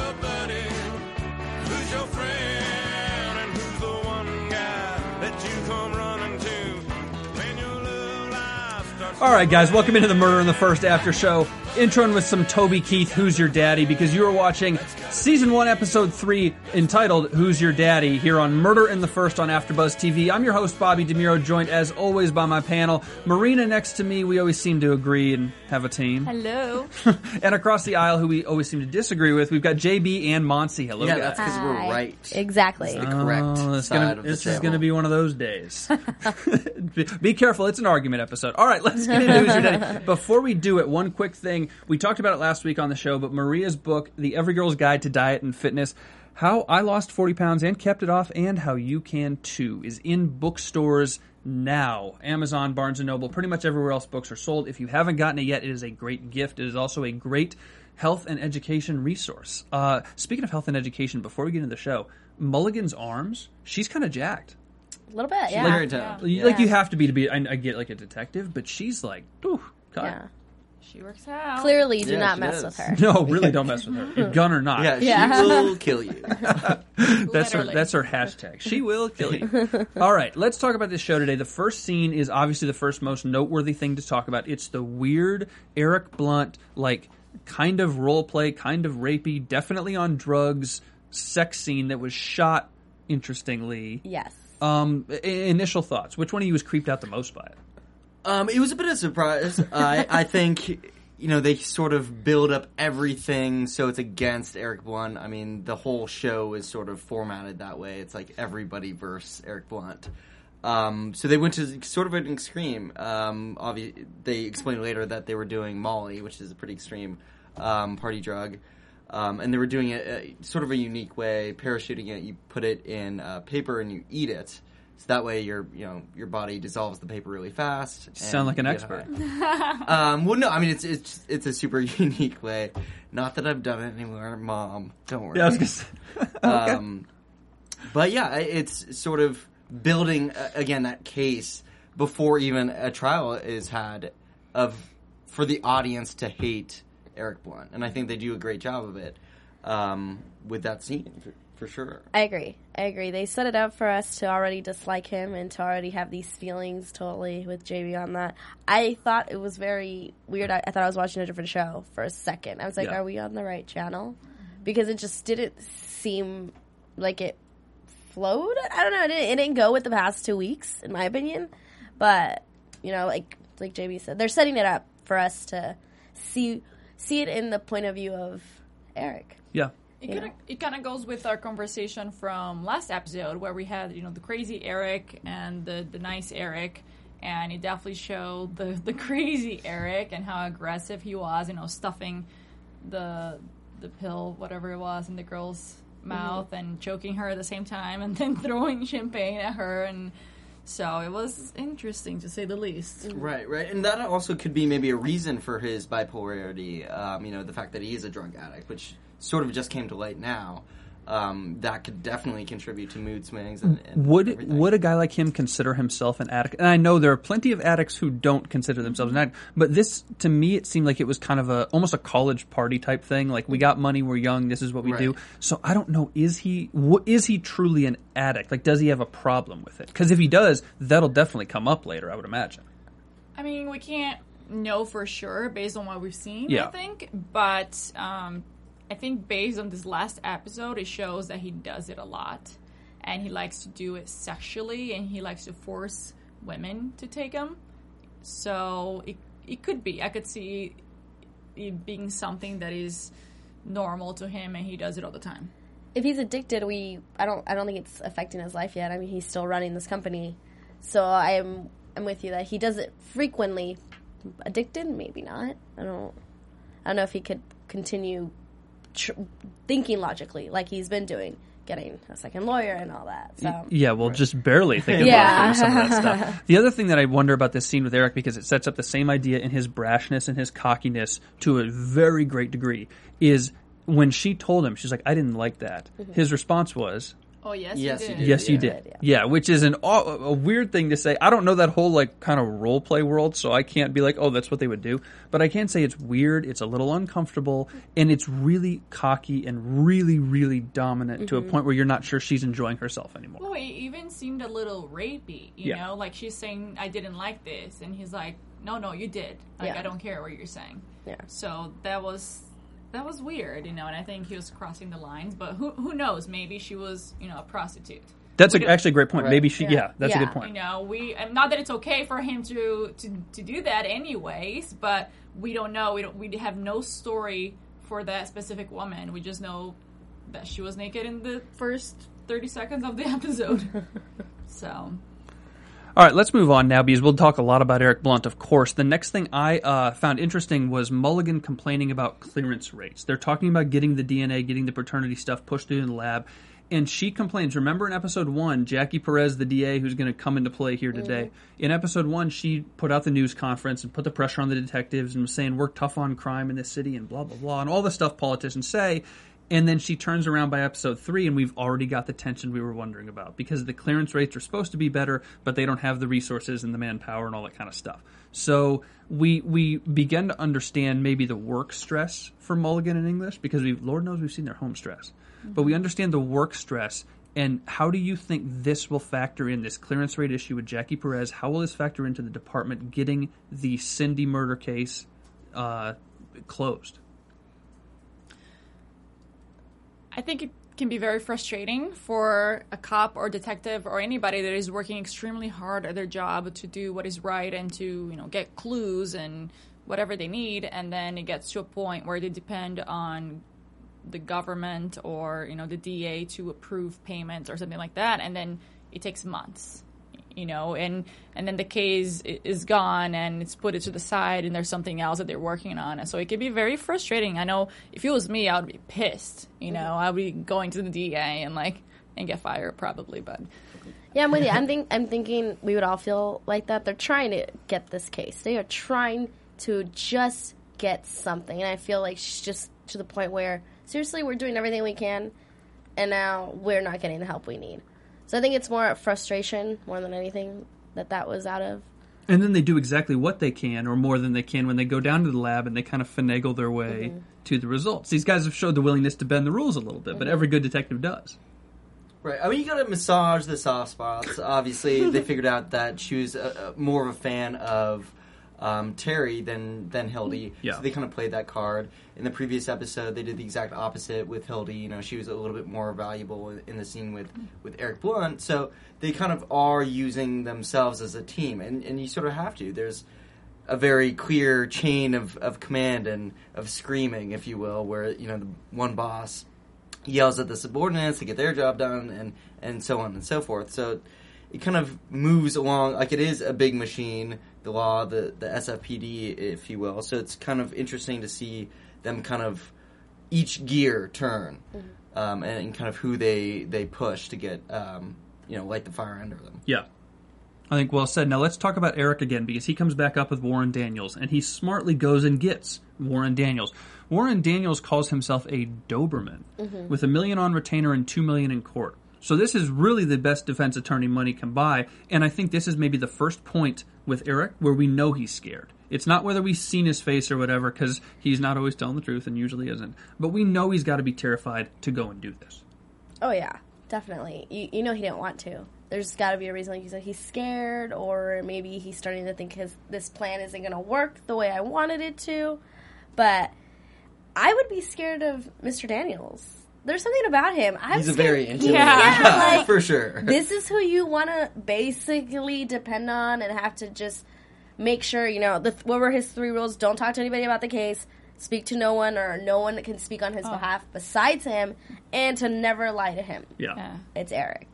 Who's your buddy? Who's your friend? And who's the one guy that you come running All right, guys, welcome into the Murder in the First After Show. Introing with some Toby Keith, Who's Your Daddy? Because you are watching Season 1, Episode 3, entitled Who's Your Daddy, here on Murder in the First on AfterBuzz TV. I'm your host, Bobby DeMuro, joined as always by my panel. Marina next to me, we always seem to agree and have a team. Hello. and across the aisle, who we always seem to disagree with, we've got JB and Monsi. Hello, Yeah, guys. that's because we're right. Exactly. The correct Oh, it's side gonna, of the this is going to be one of those days. be, be careful, it's an argument episode. All right, let's Your Daddy. Before we do it, one quick thing. We talked about it last week on the show, but Maria's book, The Every Girl's Guide to Diet and Fitness, How I Lost 40 Pounds and Kept It Off, and How You Can Too, is in bookstores now. Amazon, Barnes & Noble, pretty much everywhere else books are sold. If you haven't gotten it yet, it is a great gift. It is also a great health and education resource. Uh, speaking of health and education, before we get into the show, Mulligan's arms, she's kind of jacked. A little bit, yeah. Very tough. You- Like you have to be to be. I, I get like a detective, but she's like, ooh, God. Yeah. She works out. Clearly, do Yeah, not mess does. with her. No, really, don't mess with her. Gun or not. Yeah, Yeah. she will kill you. that's her. That's her hashtag. She will kill you. All right, let's talk about this show today. The first scene is obviously the first most noteworthy thing to talk about. It's the weird Eric Blunt, like kind of role play, kind of rapey, definitely on drugs, sex scene that was shot interestingly. Yes. Um, i- initial thoughts. Which one of you was creeped out the most by it? Um, it was a bit of a surprise. I I think you know they sort of build up everything so it's against Eric Blunt. I mean, the whole show is sort of formatted that way. It's like everybody versus Eric Blunt. Um, so they went to sort of an extreme. Um, obvi- they explained later that they were doing Molly, which is a pretty extreme um, party drug. Um, and they were doing it uh, sort of a unique way, parachuting it. You put it in uh, paper and you eat it. So that way, your you know your body dissolves the paper really fast. Sound like an expert. um, well, no, I mean it's it's it's a super unique way. Not that I've done it anymore, Mom. Don't worry. Yeah, I was gonna say. Um, but yeah, it's sort of building uh, again that case before even a trial is had of for the audience to hate Eric Blunt, and I think they do a great job of it um, with that scene for, for sure. I agree. I agree. They set it up for us to already dislike him and to already have these feelings totally with JB on that. I thought it was very weird. I, I thought I was watching a different show for a second. I was like, Yeah. are we on the right channel? Because it just didn't seem like it flowed. I don't know. It didn't, it didn't go with the past two weeks, in my opinion. But, you know, like like JB said, they're setting it up for us to see see it in the point of view of Eric. Yeah. It kind of it kind of goes with our conversation from last episode where we had you know the crazy Eric and the the nice Eric, and it definitely showed the the crazy Eric and how aggressive he was. You know, stuffing the the pill whatever it was in the girl's mm-hmm. mouth and choking her at the same time, and then throwing champagne at her and. So it was interesting to say the least. Right, right, and that also could be maybe a reason for his bipolarity. Um, you know, the fact that he is a drug addict, which sort of just came to light now. Um, that could definitely contribute to mood swings. And, and Would everything. would a guy like him consider himself an addict? And I know there are plenty of addicts who don't consider themselves an addict, but this to me it seemed like it was kind of a almost a college party type thing. Like we got money, we're young, this is what we do. So I don't know is he wh- is he truly an addict? Like does he have a problem with it? Because if he does, that'll definitely come up later. I would imagine. I mean, we can't know for sure based on what we've seen, Yeah. I think. But um, I think based on this last episode, it shows that he does it a lot. And he likes to do it sexually and he likes to force women to take him. So it, it could be. I could see it being something that is normal to him, and he does it all the time. if he's addicted, we I don't I don't think it's affecting his life yet. I mean, he's still running this company, so I am I'm with you that he does it frequently. Addicted, maybe not. I don't I don't know if he could continue tr- thinking logically like he's been doing, getting a second lawyer and all that. So Yeah, well, just barely thinking Yeah. about some of that stuff. The other thing that I wonder about this scene with Eric, because it sets up the same idea in his brashness and his cockiness to a very great degree, is when she told him, she's like, I didn't like that. Mm-hmm. His response was, Oh yes, Yes, you you did. did. Yes, you Yeah. did. Yeah, which is an aw- a weird thing to say. I don't know that whole like kind of role play world, so I can't be like, oh, that's what they would do. But I can say it's weird. It's a little uncomfortable, and it's really cocky and really, really dominant to a mm-hmm. point where you're not sure she's enjoying herself anymore. Well, it even seemed a little rapey, you Yeah. know, like she's saying, "I didn't like this," and he's like, "No, no, you did. Like, Yeah. I don't care what you're saying." Yeah. So that was that was weird, you know, and I think he was crossing the lines. But who who knows? Maybe she was, you know, a prostitute. That's a, actually a great point. Right. Maybe she, yeah, Yeah. that's a good point. You know, we not that it's okay for him to to to do that anyways, but we don't know. We don't. We have no story for that specific woman. We just know that she was naked in the first thirty seconds of the episode. so All right, let's move on now because we'll talk a lot about Eric Blunt, of course. The next thing I uh, found interesting was Mulligan complaining about clearance rates. They're talking about getting the DNA, getting the paternity stuff pushed through in the lab. And she complains. Remember in episode one, Jackie Perez, the DA, who's going to come into play here today. In episode one, she put out the news conference and put the pressure on the detectives and was saying, we're tough on crime in this city and blah, blah, blah, and all the stuff politicians say. And then she turns around by episode three, and we've already got the tension we were wondering about because the clearance rates are supposed to be better, but they don't have the resources and the manpower and all that kind of stuff. So we we begin to understand maybe the work stress for Mulligan in English because we Lord knows we've seen their home stress, but we understand the work stress. And how do you think this will factor in this clearance rate issue with Jackie Perez? How will this factor into the department getting the Cindy murder case uh, closed? I think it can be very frustrating for a cop or detective or anybody that is working extremely hard at their job to do what is right and to you know get clues and whatever they need, and then it gets to a point where they depend on the government or you know the DA to approve payments or something like that, and then it takes months. You know, and and then the case is gone and it's put it to the side, and there's something else that they're working on. And so it can be very frustrating. I know if it was me, I would be pissed. You know, I'd be going to the DA and like and get fired probably. But Yeah, I'm with you. I'm think I'm thinking we would all feel like that. They're trying to get this case. They are trying to just get something, and I feel like she's just to the point where seriously, we're doing everything we can, and now we're not getting the help we need. So I think it's more frustration more than anything that that was out of. And then they do exactly what they can, or more than they can, when they go down to the lab and they kind of finagle their way to the results. These guys have showed the willingness to bend the rules a little bit, but every good detective does. Right. I mean, you gotta massage the soft spots. Obviously, they figured out that she was uh, uh, more of a fan of um, Terry than than Hildy. Yeah. So they kind of played that card. In the previous episode, they did the exact opposite with Hildy. You know, she was a little bit more valuable in the scene with with Eric Blunt. So they kind of are using themselves as a team, and and you sort of have to. There's a very clear chain of, of command and of screaming, if you will, where you know the one boss yells at the subordinates to get their job done, and and so on and so forth. So it kind of moves along like it is a big machine, the law, the the SFPD, if you will. So it's kind of interesting to see them kind of each gear turn, um, and, and kind of who they they push to get um, you know light the fire under them. Yeah. I think well said. Now let's talk about Eric again because he comes back up with Warren Daniels and he smartly goes and gets Warren Daniels. Warren Daniels calls himself a Doberman with a million on retainer and two million in court. So this is really the best defense attorney money can buy, and I think this is maybe the first point with Eric where we know he's scared. It's not whether we've seen his face or whatever, because he's not always telling the truth and usually isn't. But we know he's got to be terrified to go and do this. Oh yeah, definitely. You, you know he didn't want to. There's got to be a reason, like you said, he's scared, or maybe he's starting to think his this plan isn't going to work the way I wanted it to. But I would be scared of Mr. Daniels. There's something about him. I'm He's a scared- very intimidating Yeah, guy, like, for sure. This is who you want to basically depend on and have to just make sure you know the, what were his three rules. Don't talk to anybody about the case. Speak to no one, or no one can speak on his oh. behalf besides him, and to never lie to him. Yeah. Yeah. It's Eric.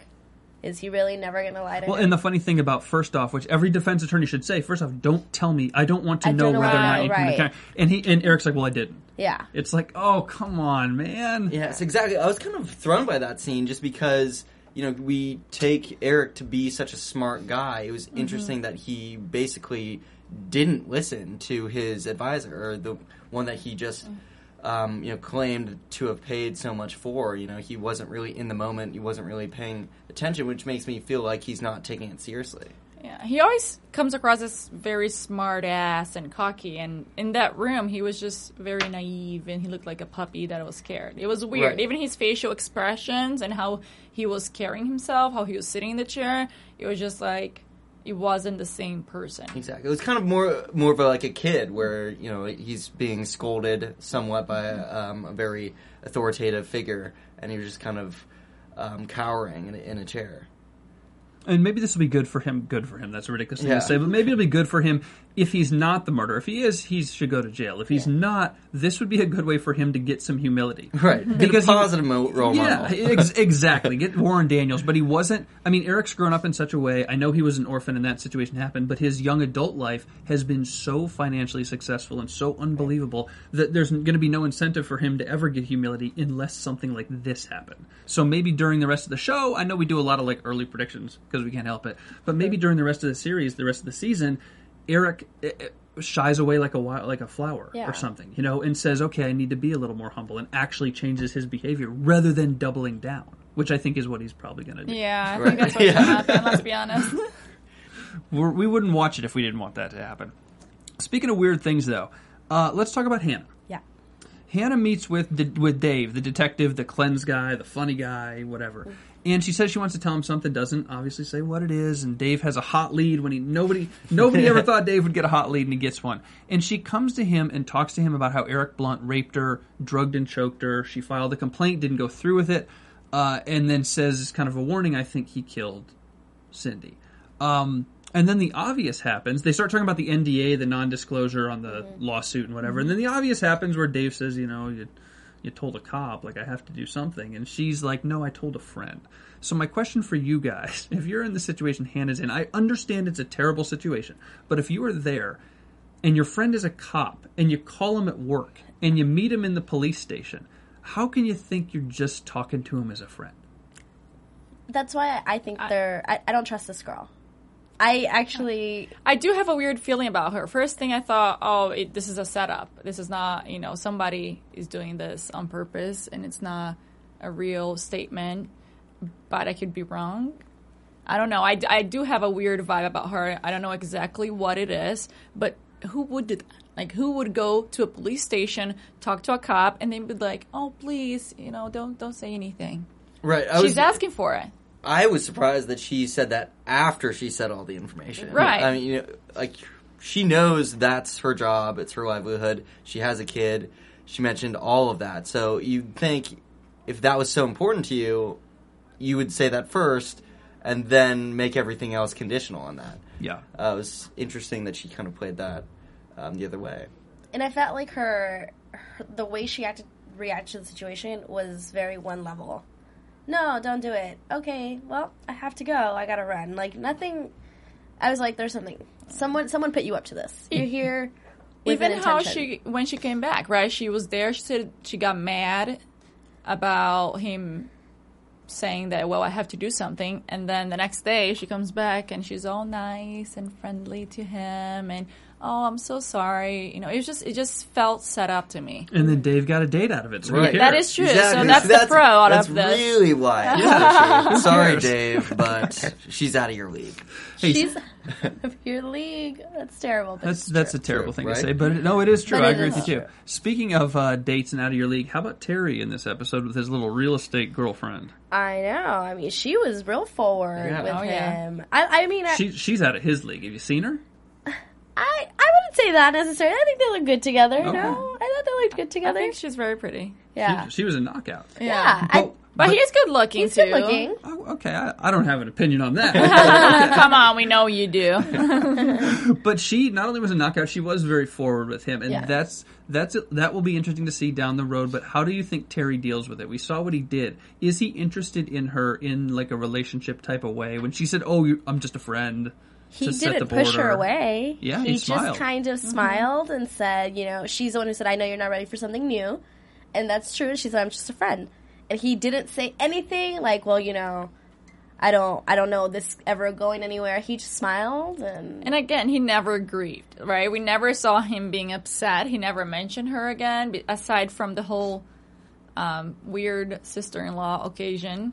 Is he really never going to lie to Well, him? and the funny thing about first off, which every defense attorney should say, first off, don't tell me. I don't want to I know don't know whether or not why, you right. committed. And he and Eric's like, well, I didn't. yeah. It's like, oh, come on, man. Yes, exactly. I was kind of thrown by that scene just because you know we take Eric to be such a smart guy. It was interesting that he basically didn't listen to his advisor or the one that he just. Um, you know, claimed to have paid so much for. You know, he wasn't really in the moment. He wasn't really paying attention, which makes me feel like he's not taking it seriously. Yeah, he always comes across as very smart ass and cocky, and in that room, he was just very naive and he looked like a puppy that was scared. It was weird. Right. Even his facial expressions and how he was carrying himself, how he was sitting in the chair, it was just like it wasn't the same person. Exactly. It was kind of more more of a, like a kid where you know he's being scolded somewhat by um, a very authoritative figure, and he was just kind of um, cowering in a, in a chair. And maybe this will be good for him. Good for him. That's a ridiculous thing Yeah. to say, but maybe it'll be good for him if he's not the murderer. If he is, he should go to jail. If he's not, this would be a good way for him to get some humility. Right. Get Because a he- positive mo- role Yeah, model. ex- exactly. Get Warren Daniels, but he wasn't. I mean, Eric's grown up in such a way. I know he was an orphan and that situation happened, but his young adult life has been so financially successful and so unbelievable that there's going to be no incentive for him to ever get humility unless something like this happened. So maybe during the rest of the show, I know we do a lot of like early predictions because we can't help it, but maybe during the rest of the series, the rest of the season, Eric. eh, eh, shies away like a wi- like a flower Yeah. or something you know and says okay i need to be a little more humble and actually changes his behavior rather than doubling down which i think is what he's probably going to do Yeah, I Right. think that's what's Yeah. gonna happen. Let's be honest. We're, we wouldn't watch it if we didn't want that to happen speaking of weird things though uh, let's talk about hannah Yeah. Hannah meets with D- with Dave, the detective, the cleanse guy, the funny guy, whatever. And she says she wants to tell him something, doesn't obviously say what it is. And Dave has a hot lead when he nobody nobody ever thought Dave would get a hot lead, and he gets one. And she comes to him and talks to him about how Eric Blunt raped her, drugged and choked her. She filed a complaint, didn't go through with it, uh, and then says as kind of a warning, I think he killed Cindy. Um, and then the obvious happens. They start talking about the NDA, the non-disclosure on the lawsuit and whatever. And then the obvious happens where Dave says, you know, you, you told a cop, like I have to do something. And she's like, no, I told a friend. So my question for you guys, if you're in the situation Hannah's in, I understand it's a terrible situation, but if you are there and your friend is a cop and you call him at work and you meet him in the police station, how can you think you're just talking to him as a friend? That's why I think they're. I, I don't trust this girl. I actually. I do have a weird feeling about her. First thing I thought, oh, it, this is a setup. This is not, you know, somebody is doing this on purpose, and it's not a real statement. But I could be wrong. I don't know. I, I do have a weird vibe about her. I don't know exactly what it is, but who would do that? Like, who would go to a police station, talk to a cop, and then be like, "Oh, please, you know, don't don't say anything." Right. I She's was, asking for it. I was surprised that she said that after she said all the information. Right. I mean, you know, like she knows that's her job, it's her livelihood. She has a kid. She mentioned all of that. So you'd think if that was so important to you, you would say that first and then make everything else conditional on that. Yeah. Uh, it was interesting that she kind of played that um, the other way. and I felt like her, her the way she acted reacted to the situation was very one level. No, don't do it. Okay, well, I have to go. I gotta run. Like nothing. I was like, there's something. Someone, someone put you up to this. You're here. Even how she when she came back right she was there she said she got mad about him saying that well i have to do something and then the next day she comes back and she's all nice and friendly to him and oh i'm so sorry you know it was just it just felt set up to me And then Dave got a date out of it. So Right. that is true so Exactly. that's, the pro out that's of this really why. actually. Sorry. Dave, but she's out of your league. Hey, She's out of your league. That's terrible. But That's it's that's a terrible True, thing right? to say, but no, it is true. But I agree is with you too. Speaking of uh, dates and out of your league, how about Terry in this episode with his little real estate girlfriend? I know. I mean, she was real forward Yeah. with Oh, yeah. him. I, I mean, I, She she's out of his league. Have you seen her? I, I wouldn't say that necessarily. I think they look good together. Okay. No, I thought they looked good together. i think she's very pretty yeah. She, she was a knockout. yeah. I, But But he is good looking He's too. good looking. Oh, okay, I, I don't have an opinion on that. Come on, we know you do. but she not only was a knockout, she was very forward with him, and Yeah. that's that's that will be interesting to see down the road. But how do you think Terry deals with it? We saw what he did. Is he interested in her in like a relationship type of way? When she said, "Oh, you, I'm just a friend," He to didn't the push her away. Yeah, he, he just kind of smiled and said, you know, she's the one who said, "I know you're not ready for something new," and that's true. She said, "I'm just a friend," and he didn't say anything like, "Well, you know, I don't, I don't know this ever going anywhere." He just smiled and And again, he never grieved, right? We never saw him being upset. He never mentioned her again, aside from the whole um, weird sister-in-law occasion.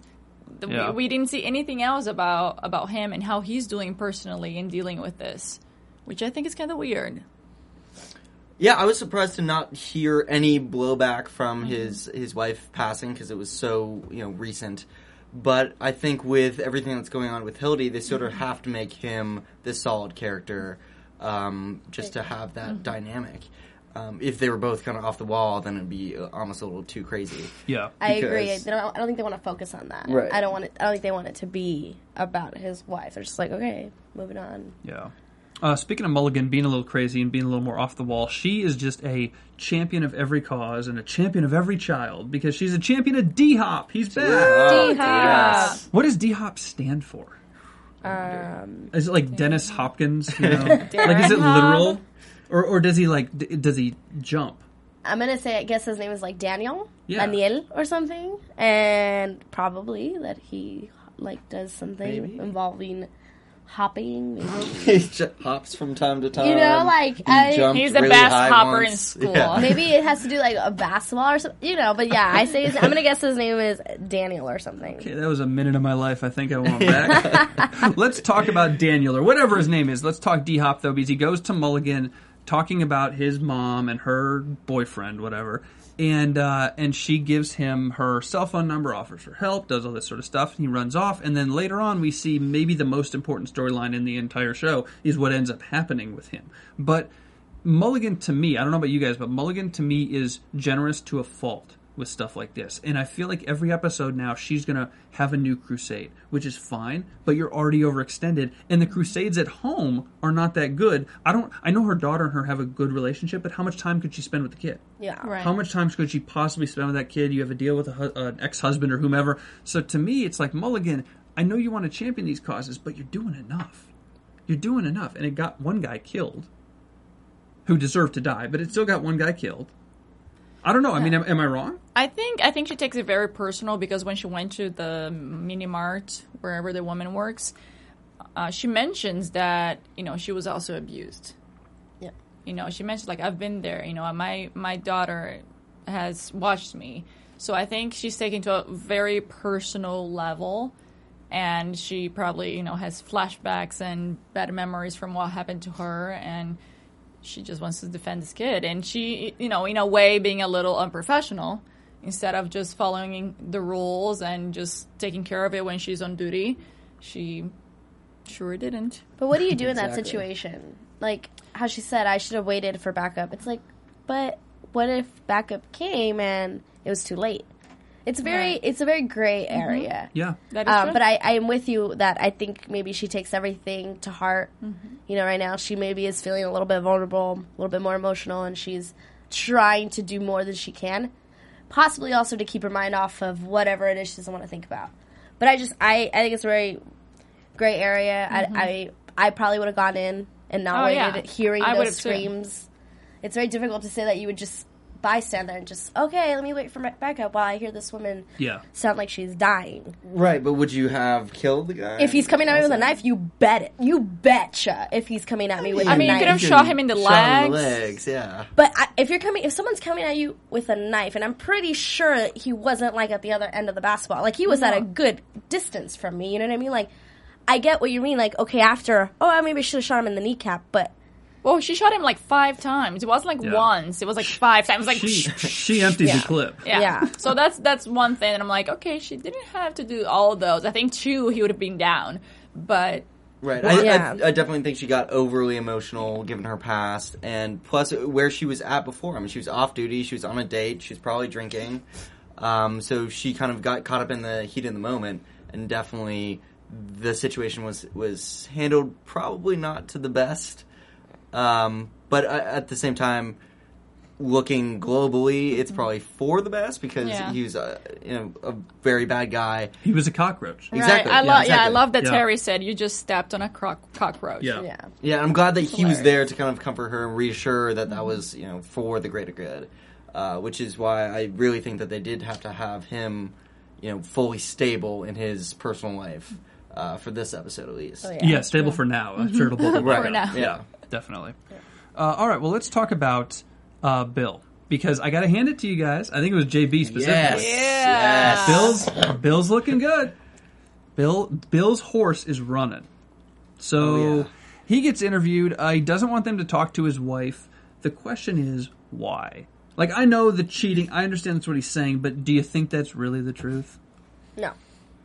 The, Yeah. we, we didn't see anything else about about him and how he's doing personally in dealing with this, which I think is kind of weird. Yeah, I was surprised to not hear any blowback from mm-hmm. his his wife passing because it was so you know recent. But I think with everything that's going on with Hildy, they sort of mm-hmm. have to make him this solid character um, just to have that mm-hmm. dynamic. Um, if they were both kind of off the wall, then it'd be uh, almost a little too crazy. Yeah, I agree. They don't, I don't think they want to focus on that. Right. I don't want it. I don't think they want it to be about his wife. They're just like, okay, moving on. yeah. Uh, speaking of Mulligan being a little crazy and being a little more off the wall, she is just a champion of every cause and a champion of every child because she's a champion of D Hop. He's back. D-Hop. What does D Hop stand for? Um, Is it like Dennis Hopkins? You know, like is it literal, or or does he like d- does he jump? I'm gonna say, I guess his name is like Daniel, Yeah. Daniel or something, and probably that he like does something Maybe. involving hopping. He just hops from time to time. You know, like, He I- He's the really best high hopper in school. Yeah. Maybe it has to do like a basketball or something. You know, but yeah, I say his, I'm gonna guess his name is Daniel or something. Okay, that was a minute of my life. I think I want back. Let's talk about Daniel or whatever his name is. Let's talk D Hop though, because he goes to Mulligan talking about his mom and her boyfriend, whatever. And uh, and she gives him her cell phone number, offers her help, does all this sort of stuff, and he runs off. And then later on, we see maybe the most important storyline in the entire show is what ends up happening with him. But Mulligan to me, I don't know about you guys, but Mulligan to me is generous to a fault with stuff like this. And I feel like every episode now she's going to have a new crusade, which is fine, but you're already overextended and the crusades at home are not that good. I don't I know her daughter and her have a good relationship, but how much time could she spend with the kid? Yeah, Right. How much time could she possibly spend with that kid? You have a deal with a, hu- an ex-husband or whomever. So to me, it's like Mulligan. I know you want to champion these causes, but you're doing enough. You're doing enough, and it got one guy killed, who deserved to die, but it still got one guy killed. I don't know. I mean, am, am I wrong? I think I think she takes it very personal because when she went to the mini mart wherever the woman works, uh, she mentions that you know she was also abused. Yeah. You know, she mentioned like I've been there. You know, my my daughter has watched me, so I think she's taken to a very personal level, and she probably you know has flashbacks and bad memories from what happened to her and she just wants to defend this kid and she you know in a way being a little unprofessional instead of just following the rules and just taking care of it when she's on duty she sure didn't But what do you do in that situation? Like how she said, I should have waited for backup. It's like, but what if backup came and it was too late? It's very, Right. it's a very gray area. Yeah. that is Um, true. but I, I am with you that I think maybe she takes everything to heart. Mm-hmm. You know, right now she maybe is feeling a little bit vulnerable, a little bit more emotional, and she's trying to do more than she can. Possibly also to keep her mind off of whatever it is she doesn't want to think about. But I just, I, I think it's a very gray area. I, I, I probably would have gone in and not Mm-hmm. Oh, waited, yeah. hearing I those would've too. screams. It's very difficult to say that you would just bystand there and just okay, let me wait for my backup while I hear this woman Yeah. sound like she's dying. Right, but would you have killed the guy? If he's coming at me with a knife, you bet it. You betcha. If he's coming at me with I a mean, you knife. could have shot him in the Shot him in the legs. legs, yeah. But I, if you're coming, if someone's coming at you with a knife, and I'm pretty sure he wasn't like at the other end of the basketball, like he was at a good distance from me. You know what I mean? Like, I get what you mean. Like, okay, after, oh, I maybe should have shot him in the kneecap, but well she shot him like five times it wasn't like Yeah. once it was like five times like She she emptied Yeah. the clip. Yeah. Yeah. So that's that's one thing, and I'm like, okay, she didn't have to do all of those. I think two, he would have been down, but Right. Well, I, yeah. I, I definitely think she got overly emotional given her past, and plus where she was at before. I mean, she was off duty. She was on a date. She was probably drinking. Um, so she kind of got caught up in the heat of the moment, and definitely the situation was was handled probably not to the best. Um, but uh, at the same time, looking globally, it's probably for the best because Yeah. he was a you know a very bad guy. He was a cockroach. Exactly. Right. I yeah, love. Yeah, I love that Yeah. Terry said you just stepped on a croc- cockroach. Yeah. Yeah. Yeah, I'm glad that he was there to kind of comfort her and reassure that Mm-hmm. that was you know for the greater good, uh, which is why I really think that they did have to have him, you know, fully stable in his personal life uh, for this episode at least. Oh, Yeah, yeah. stable for now. I'm sure it'll build. Right. For now. Yeah, definitely. Uh, all right, well, let's talk about uh, Bill because I got to hand it to you guys. I think it was JB specifically. Yes. Yeah. Bill's Bill's looking good. Bill Bill's horse is running. So Oh, yeah. he gets interviewed. Uh, he doesn't want them to talk to his wife. The question is why? Like I know the cheating. I understand that's what he's saying, but do you think that's really the truth? No.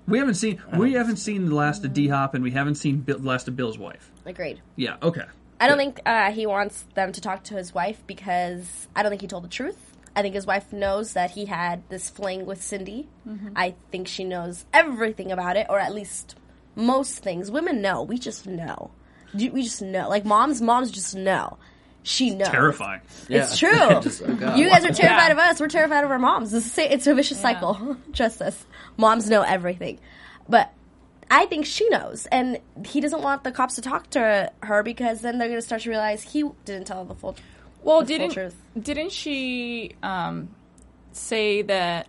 We haven't seen we haven't seen the last of D Hop, and we haven't seen Bill, the last of Bill's wife. Agreed. Yeah. Okay. I don't think uh, he wants them to talk to his wife because I don't think he told the truth. I think his wife knows that he had this fling with Cindy. I think she knows everything about it, or at least most things. Women know. We just know. We just know. Like moms, moms just know. She knows. Terrifying. It's Yeah. true. Just, oh, you guys are terrified Yeah. of us. We're terrified of our moms. It's, the it's a vicious Yeah. cycle. Trust us. Moms know everything. But I think she knows. And he doesn't want the cops to talk to her because then they're going to start to realize he didn't tell the full Well, the didn't truth. didn't she um, say that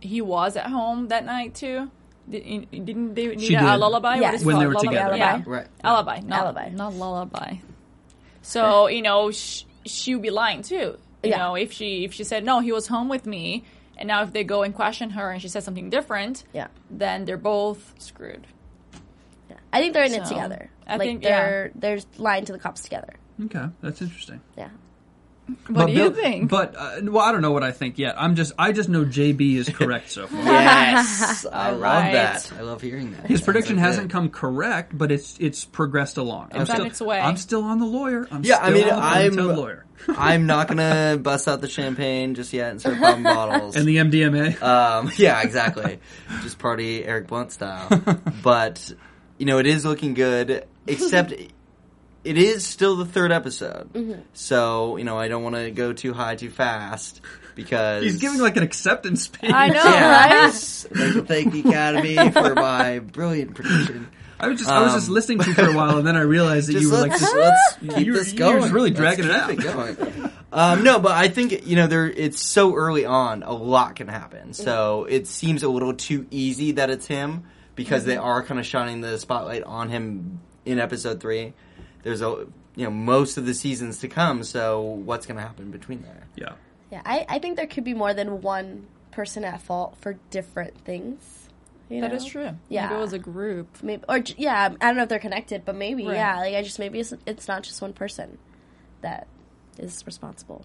he was at home that night too? Did, didn't they need She a, did. lullaby? Yes. What is it When they were Lullaby? together. Yeah. Right. Alibi, not, Alibi. not lullaby. So you know sh- she would be lying too. You Yeah. know, if she if she said no, he was home with me, and now if they go and question her and she says something different, Yeah. then they're both screwed. yeah. I think they're in it together. I like think- they're they're lying to the cops together. Okay, that's interesting. Yeah. What do you Bill- think? But uh, well, I don't know what I think yet. I'm just I just know JB is correct so far. Yes, I love right. that. I love hearing that. His Sounds prediction like hasn't it. come correct, but it's it's progressed along. I'm on still, its way. I'm still on the lawyer. I'm Yeah, I still mean, on the I'm- ponytailed lawyer. I'm not gonna bust out the champagne just yet and start popping bottles. And the MDMA. Um, yeah, exactly. Just party Eric Blunt style. But you know, it is looking good. Except it is still the third episode, Mm-hmm. so you know I don't want to go too high too fast because He's giving like an acceptance speech. I know, Yeah, right? I'd like to thank the Academy for my brilliant production. I was just I was just Um, listening to you for a while, and then I realized that you were like, let's, just, let's keep you were- this you were going. just really Let's dragging it keep out. going. Um, no, but I think you know there. It's so early on, a lot can happen. So it seems a little too easy that it's him because they are kind of shining the spotlight on him in episode three. There's a you know most of the seasons to come. So what's going to happen between there? yeah. Yeah. I, I think there could be more than one person at fault for different things. You That know? is true. Yeah. Maybe it was a group. maybe or yeah i don't know if they're connected but maybe Right. yeah like i just maybe it's, it's not just one person that is responsible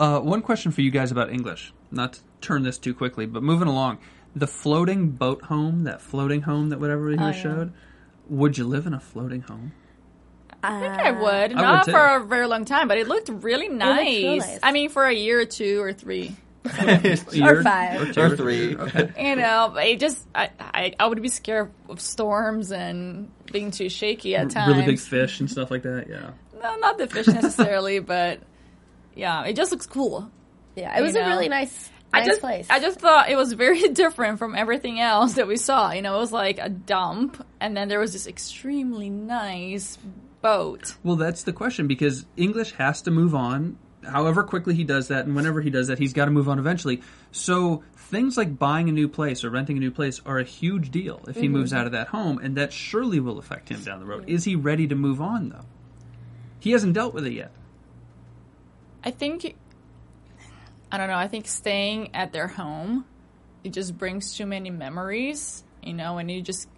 Uh, one question for you guys about English. Not to turn this too quickly, but moving along, the floating boat home, that floating home that whatever he Oh, yeah. showed. Would you live in a floating home? I I think I uh, would. I Not would, for a very long time, but it looked really nice. real nice. I mean, for a year or two or three. Year? five. two Or three. Okay. You know, but it just I, I I would be scared of storms and being too shaky at times. Really big fish and stuff like that. Yeah. No, not the fish necessarily, but yeah, it just looks cool. yeah it was You a know. really nice I nice just place I just thought it was very different from everything else that we saw. You know, it was like a dump, and then there was this extremely nice boat. Well, that's the question because English has to move on. However quickly he does that, and whenever he does that, he's got to move on eventually. So things like buying a new place or renting a new place are a huge deal if he mm-hmm. moves out of that home, and that surely will affect him down the road. Is he ready to move on though? He hasn't dealt with it yet. I think I don't know. I think staying at their home it just brings too many memories, you know, and it just it ju- it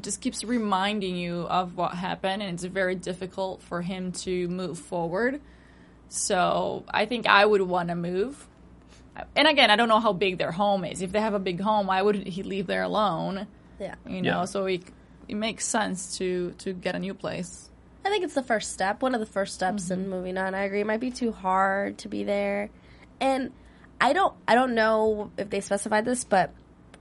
just keeps reminding you of what happened, and it's very difficult for him to move forward. So I think I would want to move. And again, I don't know how big their home is. If they have a big home, why would he leave there alone? yeah You know, Yeah. so it it makes sense to to get a new place. i think it's the first step one of the first steps Mm-hmm. in moving on i agree it might be too hard to be there and I don't I don't know if they specified this, but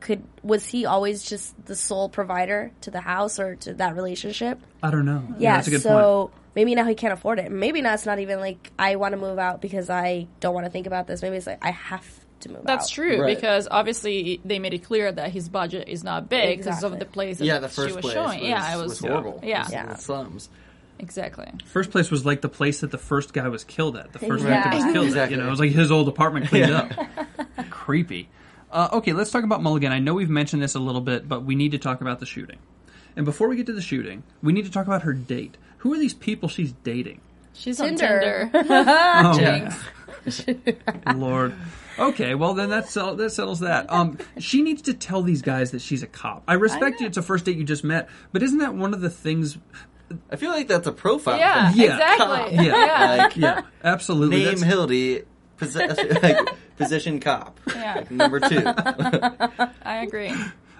could was he always just the sole provider to the house or to that relationship? I don't know. Yeah, that's a good so point. maybe now he can't afford it. Maybe now it's not even like I want to move out because I don't want to think about this. Maybe it's like I have to move out. That's out. true Right. because obviously they made it clear that his budget is not big because Exactly. of the place that Yeah, the she first was place showing. was, yeah, it was, was horrible. Yeah. It was Yeah. the slums. exactly. First place was like the place that the first guy was killed at. The first Yeah. victim was killed Exactly. at. You know, it was like his old apartment cleaned up. Creepy. Uh, okay, let's talk about Mulligan. I know we've mentioned this a little bit, but we need to talk about the shooting. And before we get to the shooting, we need to talk about her date. Who are these people she's dating? She's Tinder. on Tinder. Oh, Jinx. Lord. Okay, well then that sell, that settles that. Um, she needs to tell these guys that she's a cop. I respect you; it's a first date you just met, but isn't that one of the things? I feel like that's a profile. Yeah, Yeah. exactly. Yeah. Like, Yeah, absolutely. name That's- Hildy, possess, like, position cop. Yeah. Like, number two. I agree.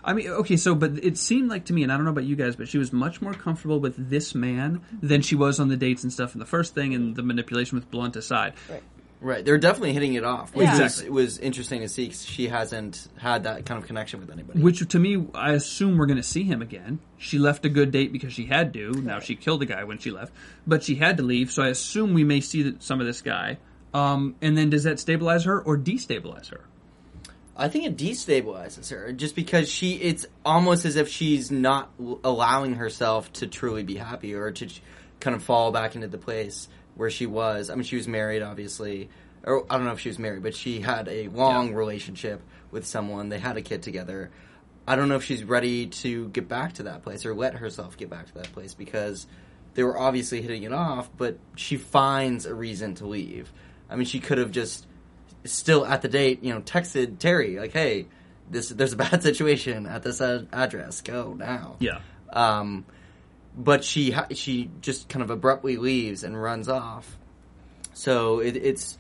I mean, okay, so but it seemed like to me, and I don't know about you guys, but she was much more comfortable with this man than she was on the dates and stuff in the first thing, and the manipulation with Blunt aside. right, Right, they're definitely hitting it off. Which Yeah. was, it was interesting to see 'cause she hasn't had that kind of connection with anybody. Which to me, I assume we're going to see him again. She left a good date because she had to. Now she killed a guy when she left, but she had to leave, so I assume we may see some of this guy. Um, and then does that stabilize her or destabilize her? I think it destabilizes her just because she. It's almost as if she's not allowing herself to truly be happy or to kind of fall back into the place where she was. I mean, she was married, obviously, or I don't know if she was married, but she had a long relationship with someone. They had a kid together. I don't know if she's ready to get back to that place or let herself get back to that place because they were obviously hitting it off, but she finds a reason to leave. I mean, she could have just still at the date, you know, texted Terry like, "Hey, this there's a bad situation at this ad- address. Go now." Yeah. Um, but she ha- she just kind of abruptly leaves and runs off. So it, it's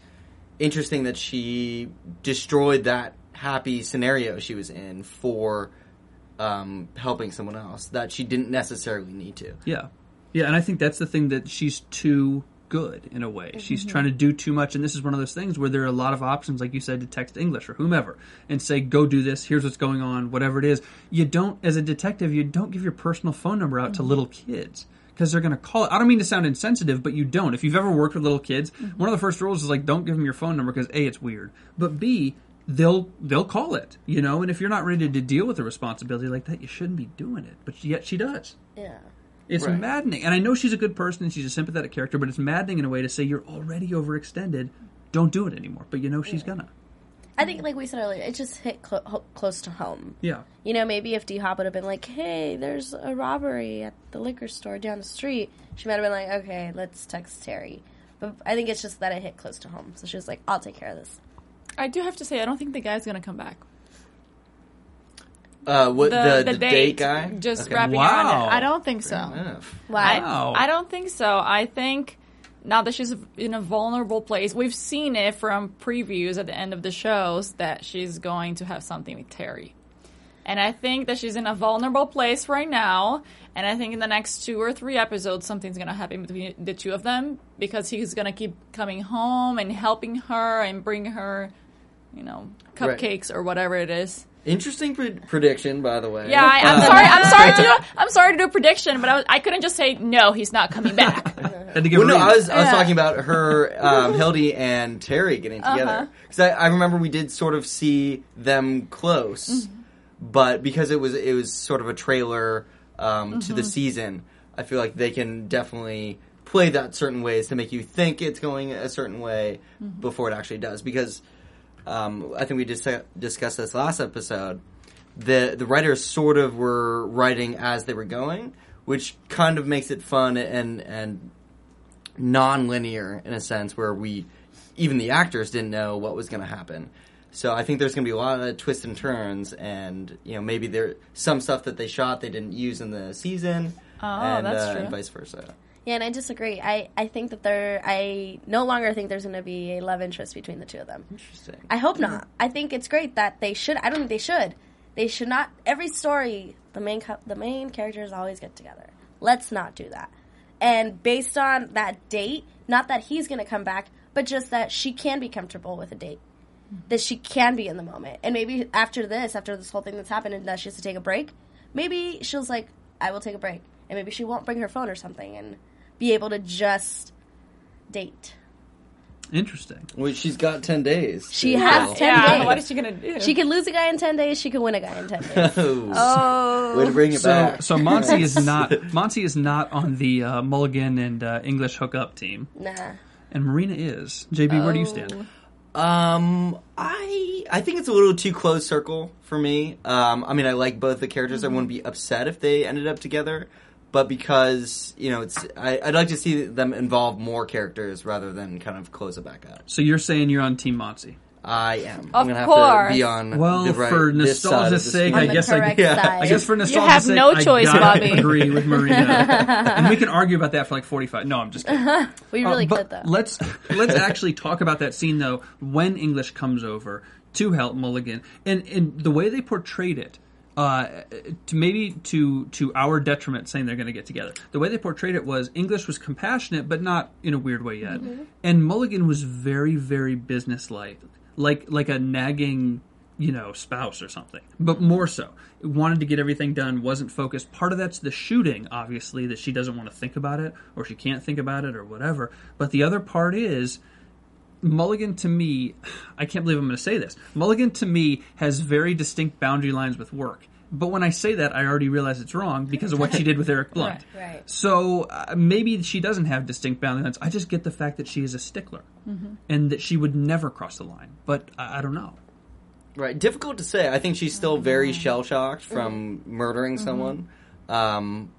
interesting that she destroyed that happy scenario she was in for um, helping someone else that she didn't necessarily need to. Yeah. Yeah, and I think that's the thing that she's too good in a way. Mm-hmm. She's trying to do too much, and this is one of those things where there are a lot of options, like you said, to text English or whomever and say, go do this, here's what's going on, whatever it is. You don't, as a detective, you don't give your personal phone number out to mm-hmm. little kids. Because they're going to call it. I don't mean to sound insensitive, but you don't. If you've ever worked with little kids, mm-hmm. one of the first rules is like, don't give them your phone number because a, it's weird, but b, they'll they'll call it, you know. And if you're not ready to deal with the responsibility like that, you shouldn't be doing it. But yet she does. Yeah. It's Right. maddening. And I know she's a good person and she's a sympathetic character, but it's maddening in a way to say you're already overextended. Don't do it anymore. But you know she's gonna. I think, like we said earlier, it just hit clo- ho- close to home. Yeah. You know, maybe if D Hop would have been like, "Hey, there's a robbery at the liquor store down the street," she might have been like, "Okay, let's text Terry." But I think it's just that it hit close to home, so she was like, "I'll take care of this." I do have to say, I don't think the guy's gonna come back. Uh, what the, the, date, guy? Just Okay. wrapping Wow. on it. I don't think so. Enough. Why? Wow. I don't think so. I think now that she's in a vulnerable place, we've seen it from previews at the end of the shows that she's going to have something with Terry. And I think that she's in a vulnerable place right now. And I think in the next two or three episodes, something's going to happen between the two of them because he's going to keep coming home and helping her and bring her, you know, Right. cupcakes or whatever it is. Interesting pre- prediction, by the way. Yeah, I, I'm Uh, sorry. I'm sorry to do. I'm sorry to do a prediction, but I, was, I couldn't just say no. He's not coming back. Had to give Well, no, her a- I was I was Yeah. talking about her, um, Hildy and Terry getting Uh-huh. together because I, I remember we did sort of see them close, Mm-hmm. but because it was it was sort of a trailer um, to Mm-hmm. the season, I feel like they can definitely play that certain ways to make you think it's going a certain way Mm-hmm. before it actually does. Because um, I think we just discussed this last episode. The the writers sort of were writing as they were going, which kind of makes it fun and and non-linear in a sense where we even the actors didn't know what was going to happen so i think there's going to be a lot of twists and turns and you know maybe there some stuff that they shot they didn't use in the season Oh, and, that's uh, true. and vice versa Yeah, and I disagree. I, I think that there, I no longer think there's going to be a love interest between the two of them. interesting I hope not. I think it's great that they should. I don't think they should. They should not. Every story, the main cou- the main characters always get together. Let's not do that. And based on that date, not that he's going to come back, but just that she can be comfortable with a date. Mm-hmm. that she can be in the moment. And maybe after this, after this whole thing that's happened, and that she has to take a break, maybe she'll like, I will take a break, and maybe she won't bring her phone or something, and be able to just date. Interesting. Well, she's got ten days. She to- has 10 yeah, days. what is she gonna do? She could lose a guy in ten days. She can win a guy in ten days. Oh, Oh, way to bring it So, back. so Monty is not Monty is not on the uh, Mulligan and uh, English hookup team, nah. and Marina is. JB, where do you stand? Um, I I think it's a little too close circle for me. Um, I mean, I like both the characters. I wouldn't be upset if they ended up together, but because you know, it's I, I'd like to see them involve more characters rather than kind of close it back up. So you're saying you're on Team Monty? I am. Of I'm gonna have course. to be on. Well, the right, for this nostalgia's sake, I guess I, correct yeah. I guess for nostalgia's you have sake, no I choice, gotta Bobby. Agree with Marina, and we can argue about that for like 45. No, I'm just kidding. we Uh, really but could though. Let's let's actually talk about that scene though when English comes over to help Mulligan and and the way they portrayed it. Uh, to maybe to to our detriment, saying they're going to get together. The way they portrayed it was English was compassionate, but not in a weird way yet, and Mulligan was very very businesslike, like like a nagging you know spouse or something, but more so wanted to get everything done, wasn't focused. Part of that's the shooting, obviously, that she doesn't want to think about it or she can't think about it or whatever. But the other part is Mulligan to me, I can't believe I'm going to say this. Mulligan to me has very distinct boundary lines with work. But when I say that, I already realize it's wrong because of what she did with Eric Blunt. Right. Right. So uh, maybe she doesn't have distinct boundary lines. I just get the fact that she is a stickler and that she would never cross the line. But I, I don't know. Right, difficult to say. I think she's still very shell shocked from murdering someone, um,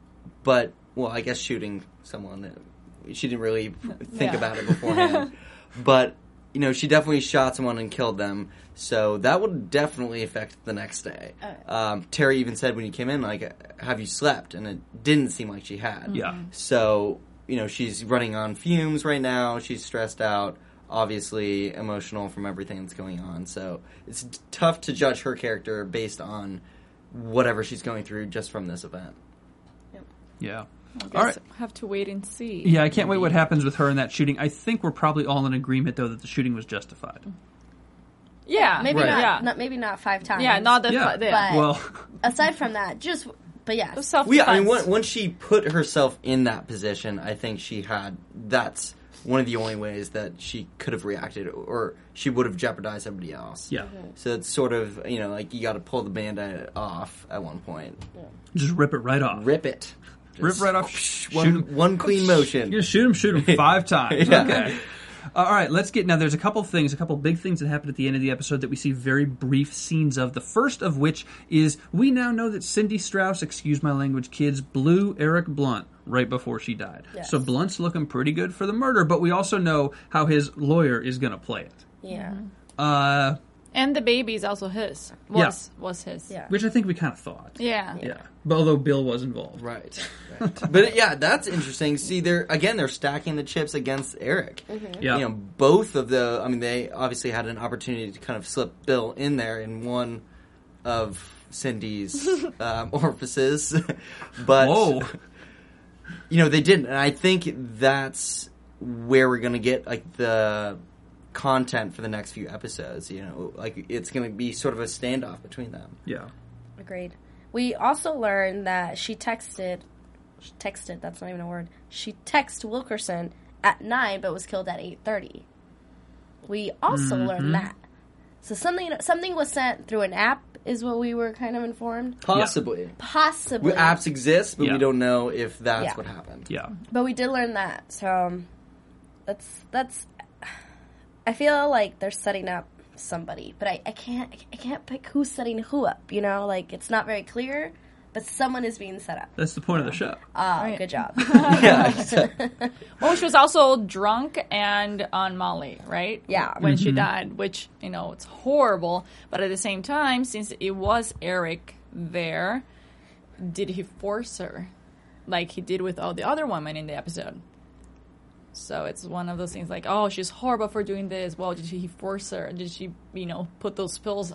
but well, I guess shooting someone. uh, She didn't really think Yeah. about it beforehand, but you know, she definitely shot someone and killed them. So that would definitely affect the next day. Um, Terry even said when he came in, like, "Have you slept?" And it didn't seem like she had. Yeah. So, you know, she's running on fumes right now. She's stressed out, obviously emotional from everything that's going on. So it's t- tough to judge her character based on whatever she's going through just from this event. Yeah. Guess All right. Have to wait and see. Yeah, I can't wait what happens with her in that shooting. I think we're probably all in agreement, though, that the shooting was justified. Yeah. Maybe Right. not, Yeah. not. Maybe not five times. Yeah, not the. Yeah. fu- yeah. But- Well, Aside from that, just. But yeah, Self Well, yeah, I mean, defense. once she put herself in that position, I think she had. That's one of the only ways that she could have reacted, or she would have jeopardized somebody else. yeah. Mm-hmm. So it's sort of you know like you got to pull the band-aid off at one point. Just rip it right off. Rip it. Rip right off. Shoot One, 'em. one clean motion. You're gonna shoot him, shoot him five times. Yeah. Okay. Uh, all right, let's get now. There's a couple things, a couple big things that happened at the end of the episode that we see very brief scenes of. The first of which is we now know that Cindy Strauss, excuse my language, kids, blew Eric Blunt right before she died. Yes. So Blunt's looking pretty good for the murder, but we also know how his lawyer is going to play it. yeah. Uh, And the baby's also his. Was was his. Yeah. which I think we kind of thought. Yeah. Yeah. But although Bill was involved. Right. right. but yeah, that's interesting. See, they're again they're stacking the chips against Eric. Yeah. You know, both of the. I mean, they obviously had an opportunity to kind of slip Bill in there in one of Cindy's um, orifices, but Whoa. you know they didn't. And I think that's where we're gonna get like the content for the next few episodes. You know, like it's gonna be sort of a standoff between them. Yeah. Agreed. We also learned that she texted. She texted. That's not even a word. She texted Wilkerson at nine, but was killed at eight thirty. We also Mm-hmm. learned that. So something something was sent through an app, is what we were kind of informed. Possibly. Possibly. We- Apps exist, but Yeah. we don't know if that's Yeah. what happened. Yeah. But we did learn that. So um, that's that's. I feel like they're setting up somebody, but I, I can't I can't pick who's setting who up. You know, like it's not very clear, but someone is being set up. That's the point of the show. Ah, Right. good job. yeah. Well, she was also drunk and on Molly, right? Yeah. When she died, which, you know, it's horrible. But at the same time, since it was Eric there, did he force her like he did with all the other women in the episode? So it's one of those things like, oh, she's horrible for doing this. Well, did he force her? Did she, you know, put those pills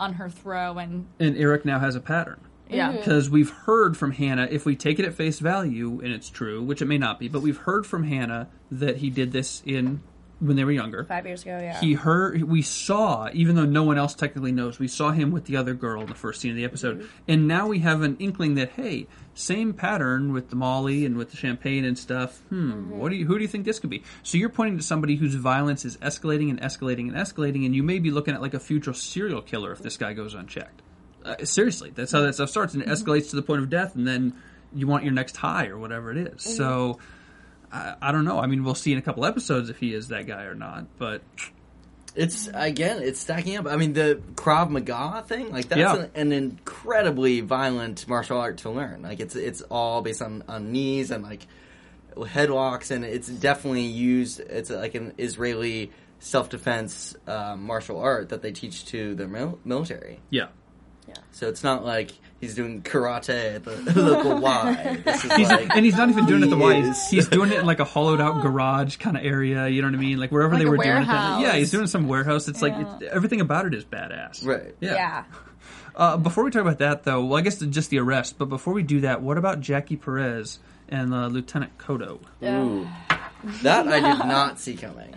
on her throat and And Eric now has a pattern. yeah. Mm-hmm. Because we've heard from Hannah, if we take it at face value, and it's true, which it may not be, but we've heard from Hannah that he did this in when they were younger. Five years ago, yeah. He heard, we saw, even though no one else technically knows, we saw him with the other girl in the first scene of the episode. Mm-hmm. And now we have an inkling that, hey, same pattern with the Molly and with the champagne and stuff. Hmm, Mm-hmm. what do you, who do you think this could be? So you're pointing to somebody whose violence is escalating and escalating and escalating, and you may be looking at like a future serial killer if this guy goes unchecked. Uh, seriously, that's how that stuff starts, and it Mm-hmm. escalates to the point of death, and then you want your next high or whatever it is. Mm-hmm. So. I, I don't know. I mean, we'll see in a couple episodes if he is that guy or not. But It's again, it's stacking up. I mean, the Krav Maga thing, like that's Yeah. an, an incredibly violent martial art to learn. Like it's it's all based on on knees and like headlocks, and it's definitely used. It's like an Israeli self defense um, martial art that they teach to their mil- military. Yeah, yeah, So it's not like he's doing karate at the local Y. This is he's like, and he's not even doing it at the he way is. he's doing it in like a hollowed out garage kind of area. You know what I mean? Like wherever Like they a were doing it. warehouse. Yeah, he's doing some warehouse. It's Yeah. like it, everything about it is badass. Right. Yeah. yeah. Uh, before we talk about that, though, well, I guess just the arrest. But before we do that, what about Jackie Perez and uh, Lieutenant Koto? Ooh. That I did not see coming.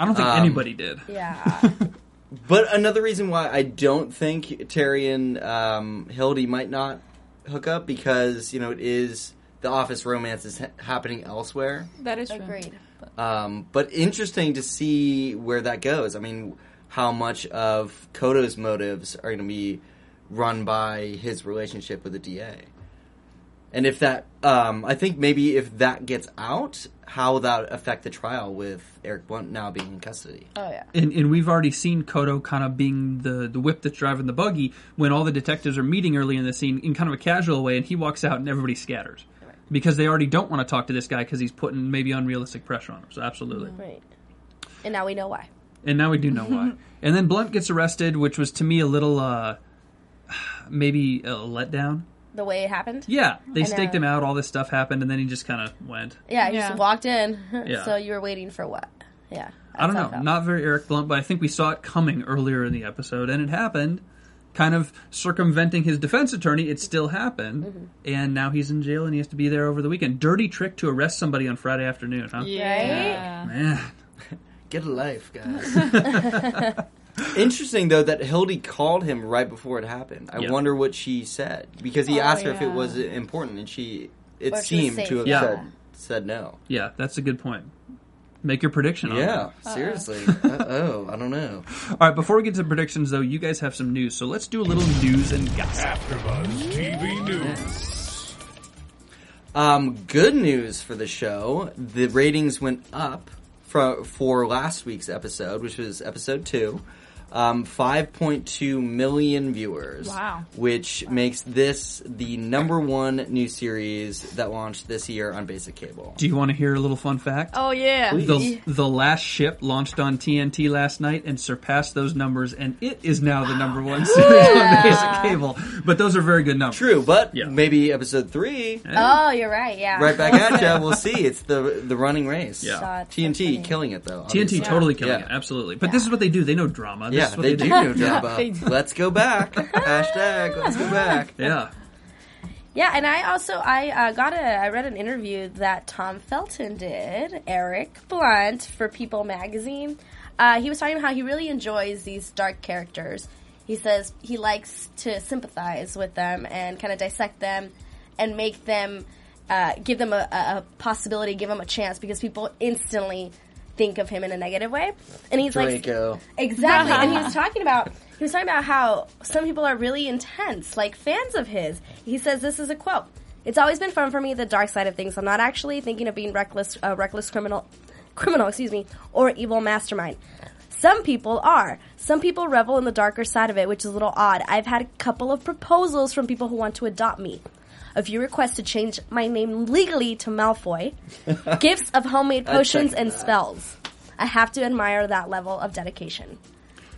I don't think Um, anybody did. Yeah. But another reason why I don't think Terry and um, Hildy might not hook up because you know it is the office romance is ha- happening elsewhere. That is true. Agreed. Um, but interesting to see where that goes. I mean, how much of Koto's motives are going to be run by his relationship with the DA, and if that, um, I think maybe if that gets out, how that affect the trial with Eric Blunt now being in custody? Oh yeah. And, and we've already seen Koto kind of being the, the whip that's driving the buggy when all the detectives are meeting early in the scene in kind of a casual way, and he walks out and everybody scatters because they already don't want to talk to this guy because he's putting maybe unrealistic pressure on them. So absolutely. Right. And now we know why. And now we do know why. And then Blunt gets arrested, which was to me a little uh, maybe a letdown. The way it happened. Yeah, they I staked know. him out. All this stuff happened, and then he just kind of went. Yeah, you Yeah. just walked in. Yeah. So you were waiting for what? Yeah. I don't that's how it know, felt. not very Eric Blunt, but I think we saw it coming earlier in the episode, and it happened. Kind of circumventing his defense attorney, it still happened, Mm-hmm. and now he's in jail and he has to be there over the weekend. Dirty trick to arrest somebody on Friday afternoon, huh? Yeah. Man, Get a life, guys. Interesting though that Hildy called him right before it happened. I Yeah. wonder what she said because he Oh, asked her if it was important, and she it Or seemed safe, to have yeah. said said no. yeah, that's a good point. Make your prediction. on Yeah, that. seriously. uh, oh, I don't know. All right, before we get to predictions, though, you guys have some news, so let's do a little news and gossip. AfterBuzz TV News. Um, good news for the show: the ratings went up for for last week's episode, which was episode two. Um, 5.2 million viewers. Wow. Which makes this the number one new series that launched this year on basic cable. Do you want to hear a little fun fact? Oh yeah. The, the last ship launched on TNT last night and surpassed those numbers, and it is now the number one series on basic cable. But those are very good numbers. True, but Yeah. maybe episode three, Oh, you're right. Yeah. right back at you. We'll see. It's the the running race. Yeah. TNT that's killing it though. TNT obviously. totally killing Yeah. it, absolutely. But this is what they do. They know drama. This Yeah, what they, they, do know drama. They do. Let's go back. Hashtag let's go back. Yeah. Yeah, and I also I uh, got a I read an interview that Tom Felton did, Eric Blunt for People magazine. Uh, he was talking about how he really enjoys these dark characters. He says he likes to sympathize with them and kind of dissect them and make them uh, give them a, a a possibility, give them a chance because people instantly think of him in a negative way. And he's like, Exactly. and he was talking about he was talking about how some people are really intense, like fans of his. He says this is a quote. It's always been fun for me the dark side of things. I'm not actually thinking of being reckless a reckless criminal criminal, excuse me, or evil mastermind. Some people are. Some people revel in the darker side of it, which is a little odd. I've had a couple of proposals from people who want to adopt me. A few requests to change my name legally to Malfoy. Gifts of homemade potions and spells. I have to admire that level of dedication.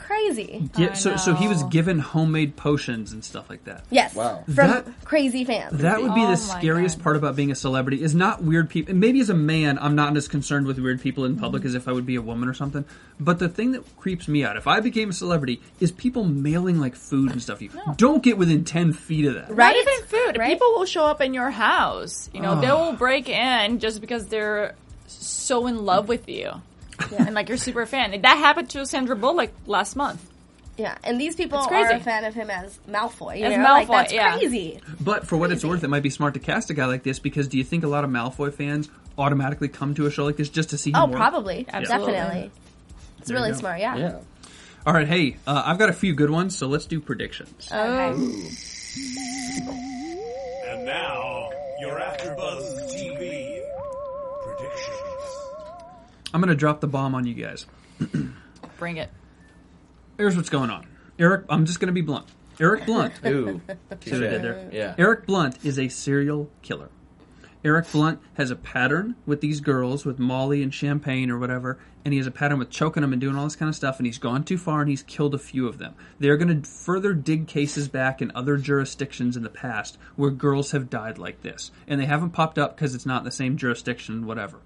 Crazy. Yeah, I so so he was know. given homemade potions and stuff like that. Yes. Wow. From That- crazy fans. That would be Oh the scariest God. part about being a celebrity is not weird people. and Maybe as a man, I'm not as concerned with weird people in mm-hmm. public as if I would be a woman or something. But the thing that creeps me out, if I became a celebrity, is people mailing like food and stuff. You don't get within ten feet of that. right? Not even food. Right? People will show up in your house. You know, they will break in just because they're so in love with you. And like you're super a fan. That happened to Sandra Bullock last month. Yeah, and these people It's are crazy. a fan of him as Malfoy. You As know? like, Malfoy, that's yeah. crazy. But for what it's worth, it might be smart to cast a guy like this because do you think a lot of Malfoy fans automatically come to a show like this just to see him Oh, work? probably, Absolutely. definitely. It's There you really go. smart. Yeah. Yeah. All right, hey, uh, I've got a few good ones, so let's do predictions. Okay. And now, your AfterBuzz TV predictions. I'm going to drop the bomb on you guys. Bring it. Here's what's going on. Eric, I'm just going to be blunt. Eric Blunt. Ooh. See what I did there? Yeah. Eric Blunt is a serial killer. Eric Blunt has a pattern with these girls, with Molly and Champagne or whatever, and he has a pattern with choking them and doing all this kind of stuff, and he's gone too far and he's killed a few of them. They're going to further dig cases back in other jurisdictions in the past where girls have died like this, and they haven't popped up because it's not the same jurisdiction, whatever.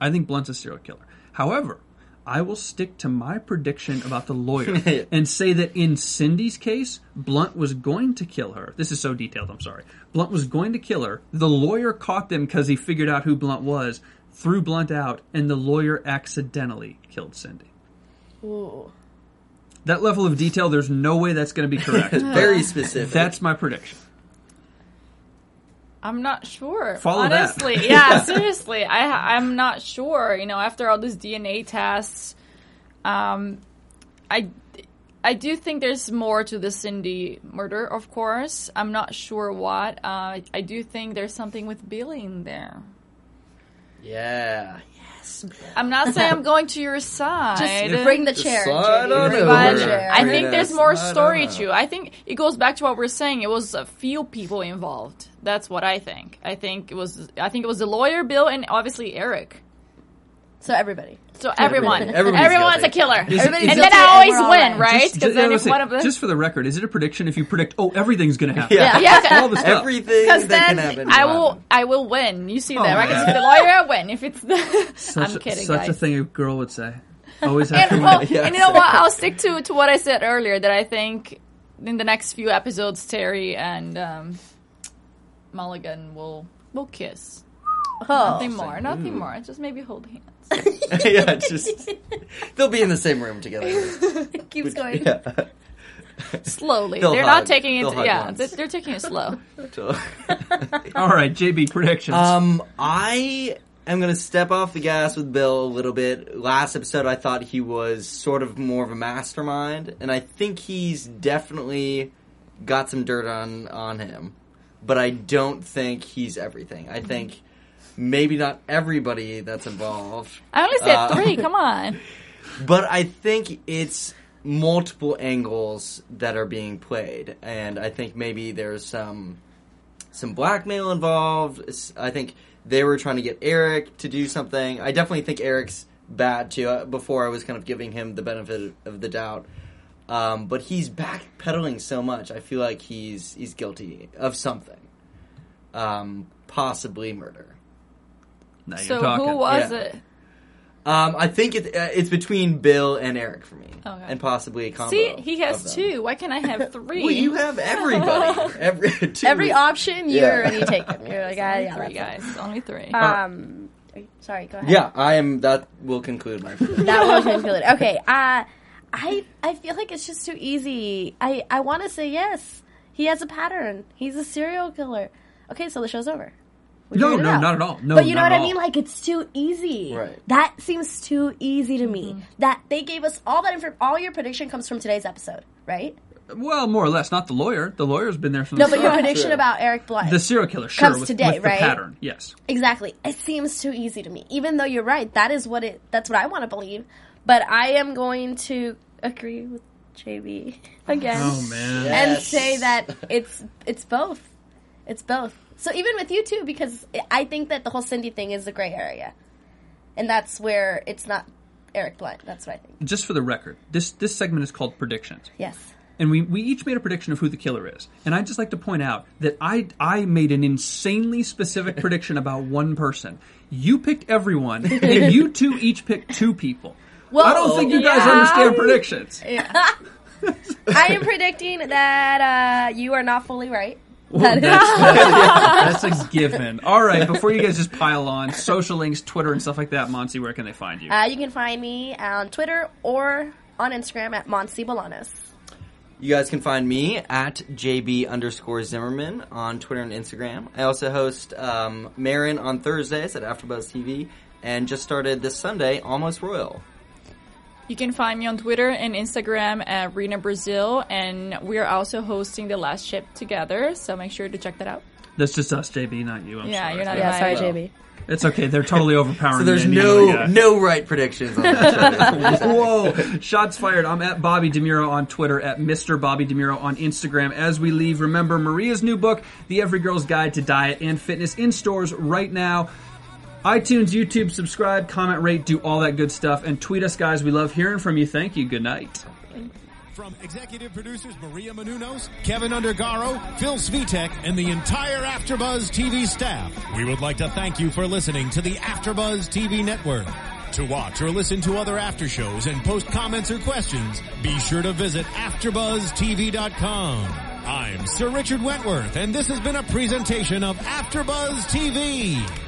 I think Blunt's a serial killer. However, I will stick to my prediction about the lawyer and say that in Cindy's case, Blunt was going to kill her. This is so detailed, I'm sorry. Blunt was going to kill her. The lawyer caught them because he figured out who Blunt was, threw Blunt out, and the lawyer accidentally killed Cindy. Ooh. That level of detail, there's no way that's going to be correct. Very specific. that's my prediction. I'm not sure. Follow that. Honestly, yeah, seriously, I I'm not sure. You know, after all these DNA tests, um, I I do think there's more to the Cindy murder. Of course, I'm not sure what. Uh, I do think there's something with Billy in there. yeah. I'm not saying I'm going to your side. Just bring the chair. slide JD. on Bring the But chair. I think there's more story don't to. I think it goes back to what we're saying. It was a few people involved. That's what I think. I think it was. I think it was the lawyer, Bill, and obviously Eric. So everybody. So everyone, Everybody's everyone's a killer, Is it- and then it- I always we're all win, right. right? Just, Because just- then I if one of the just for the record, is it a prediction if you predict, oh, everything's going to happen? Yeah. yeah, All the stuff. Everything because that can then happen. I will will. I will win. You see Oh, that? Right? man. Because the lawyer, I win. If it's the, Such, I'm kidding, such guys. a thing a girl would say. Always have to And, win. well, Yeah, and you know what? I'll stick to to what I said earlier. That I think in the next few episodes, Terry and um, Mulligan will will kiss. Oh. Nothing more. Nothing more. Just maybe hold hands. yeah, just they'll be in the same room together. It keeps going. Yeah. Slowly. They'll They're hug. not taking it. They'll hug Yeah, once. they're, they're taking it slow. All right, JB predictions. Um, I am going to step off the gas with Bill a little bit. Last episode, I thought he was sort of more of a mastermind, and I think he's definitely got some dirt on on him. But I don't think he's everything. I think maybe not everybody that's involved, I only said Uh, three. Come on. but I think it's multiple angles that are being played, and I think maybe there's some some blackmail involved. I think they were trying to get Eric to do something. I definitely think Eric's bad too. Uh, Before I was kind of giving him the benefit of the doubt, um, but he's backpedaling so much. I feel like he's he's guilty of something, um, possibly murder. Now you're So talking. who was Yeah. it? Um, I think it, uh, it's between Bill and Eric for me, Okay. and possibly a combo. See, he has two. Why can't I have three? Well, you have everybody. Every two. Every option you Yeah. already taken. You're like, ah, Only yeah, three that's guys. Only three. it. Um, sorry, go ahead. Yeah, I am. That will conclude my. that was included. Okay, uh, I I feel like it's just too easy. I I want to say yes. He has a pattern. He's a serial killer. Okay, so the show's over. We No, figured no, out. not at all. No, but you know what at I mean? Like it's too easy. Right. That seems too easy to me. Mm-hmm. That they gave us all that info. All your prediction comes from today's episode, right? Well, more or less. Not the lawyer. The lawyer's been there from No, the but your prediction Sure. about Eric Blunt. The serial killer, sure, Comes with, today, with the right? pattern. Yes. Exactly. It seems too easy to me. Even though you're right, that is what it that's what I want to believe. But I am going to agree with JB again. Oh man. And say that it's it's both. It's both. So even with you too because I think that the whole Cindy thing is a gray area. And that's where it's not Eric Blunt. That's what I think. Just for the record, this this segment is called predictions. Yes. and we, we each made a prediction of who the killer is. And I'd just like to point out that I I made an insanely specific prediction about one person. You picked everyone, and you two each picked two people. Well, I don't think you guys yeah. understand predictions. I am predicting that uh, you are not fully right. That is That's, that's a given. All right, before you guys just pile on, social links, Twitter, and stuff like that, Monty, where can they find you? Uh, you can find me on Twitter or on Instagram at Monsi Bolanos. You guys can find me at JB underscore Zimmerman on Twitter and Instagram. I also host um, Marin on Thursdays at AfterBuzz TV, and just started this Sunday, Almost Royal. You can find me on Twitter and Instagram at Rena Brazil, and we are also hosting the last ship together. So make sure to check that out. That's just us, JB, not you. I'm Yeah, sorry. you're not Yeah, sorry, Well. JB. It's okay. They're totally overpowering. So there's me no anyway, yeah. no right predictions on that show. Whoa! Shots fired. I'm at Bobby Demuro on Twitter, at Mr. Bobby Demuro on Instagram. As we leave, remember Maria's new book, The Every Girl's Guide to Diet and Fitness, in stores right now. iTunes, YouTube, subscribe, comment, rate, do all that good stuff, and tweet us, guys. We love hearing from you. Thank you. Good night. From executive producers Maria Menounos, Kevin Undergaro, Phil Svitek, and the entire AfterBuzz TV staff, we would like to thank you for listening to the AfterBuzz TV network. To watch or listen to other after shows and post comments or questions, be sure to visit AfterBuzzTV.com. I'm Sir Richard Wentworth, and this has been a presentation of AfterBuzz TV.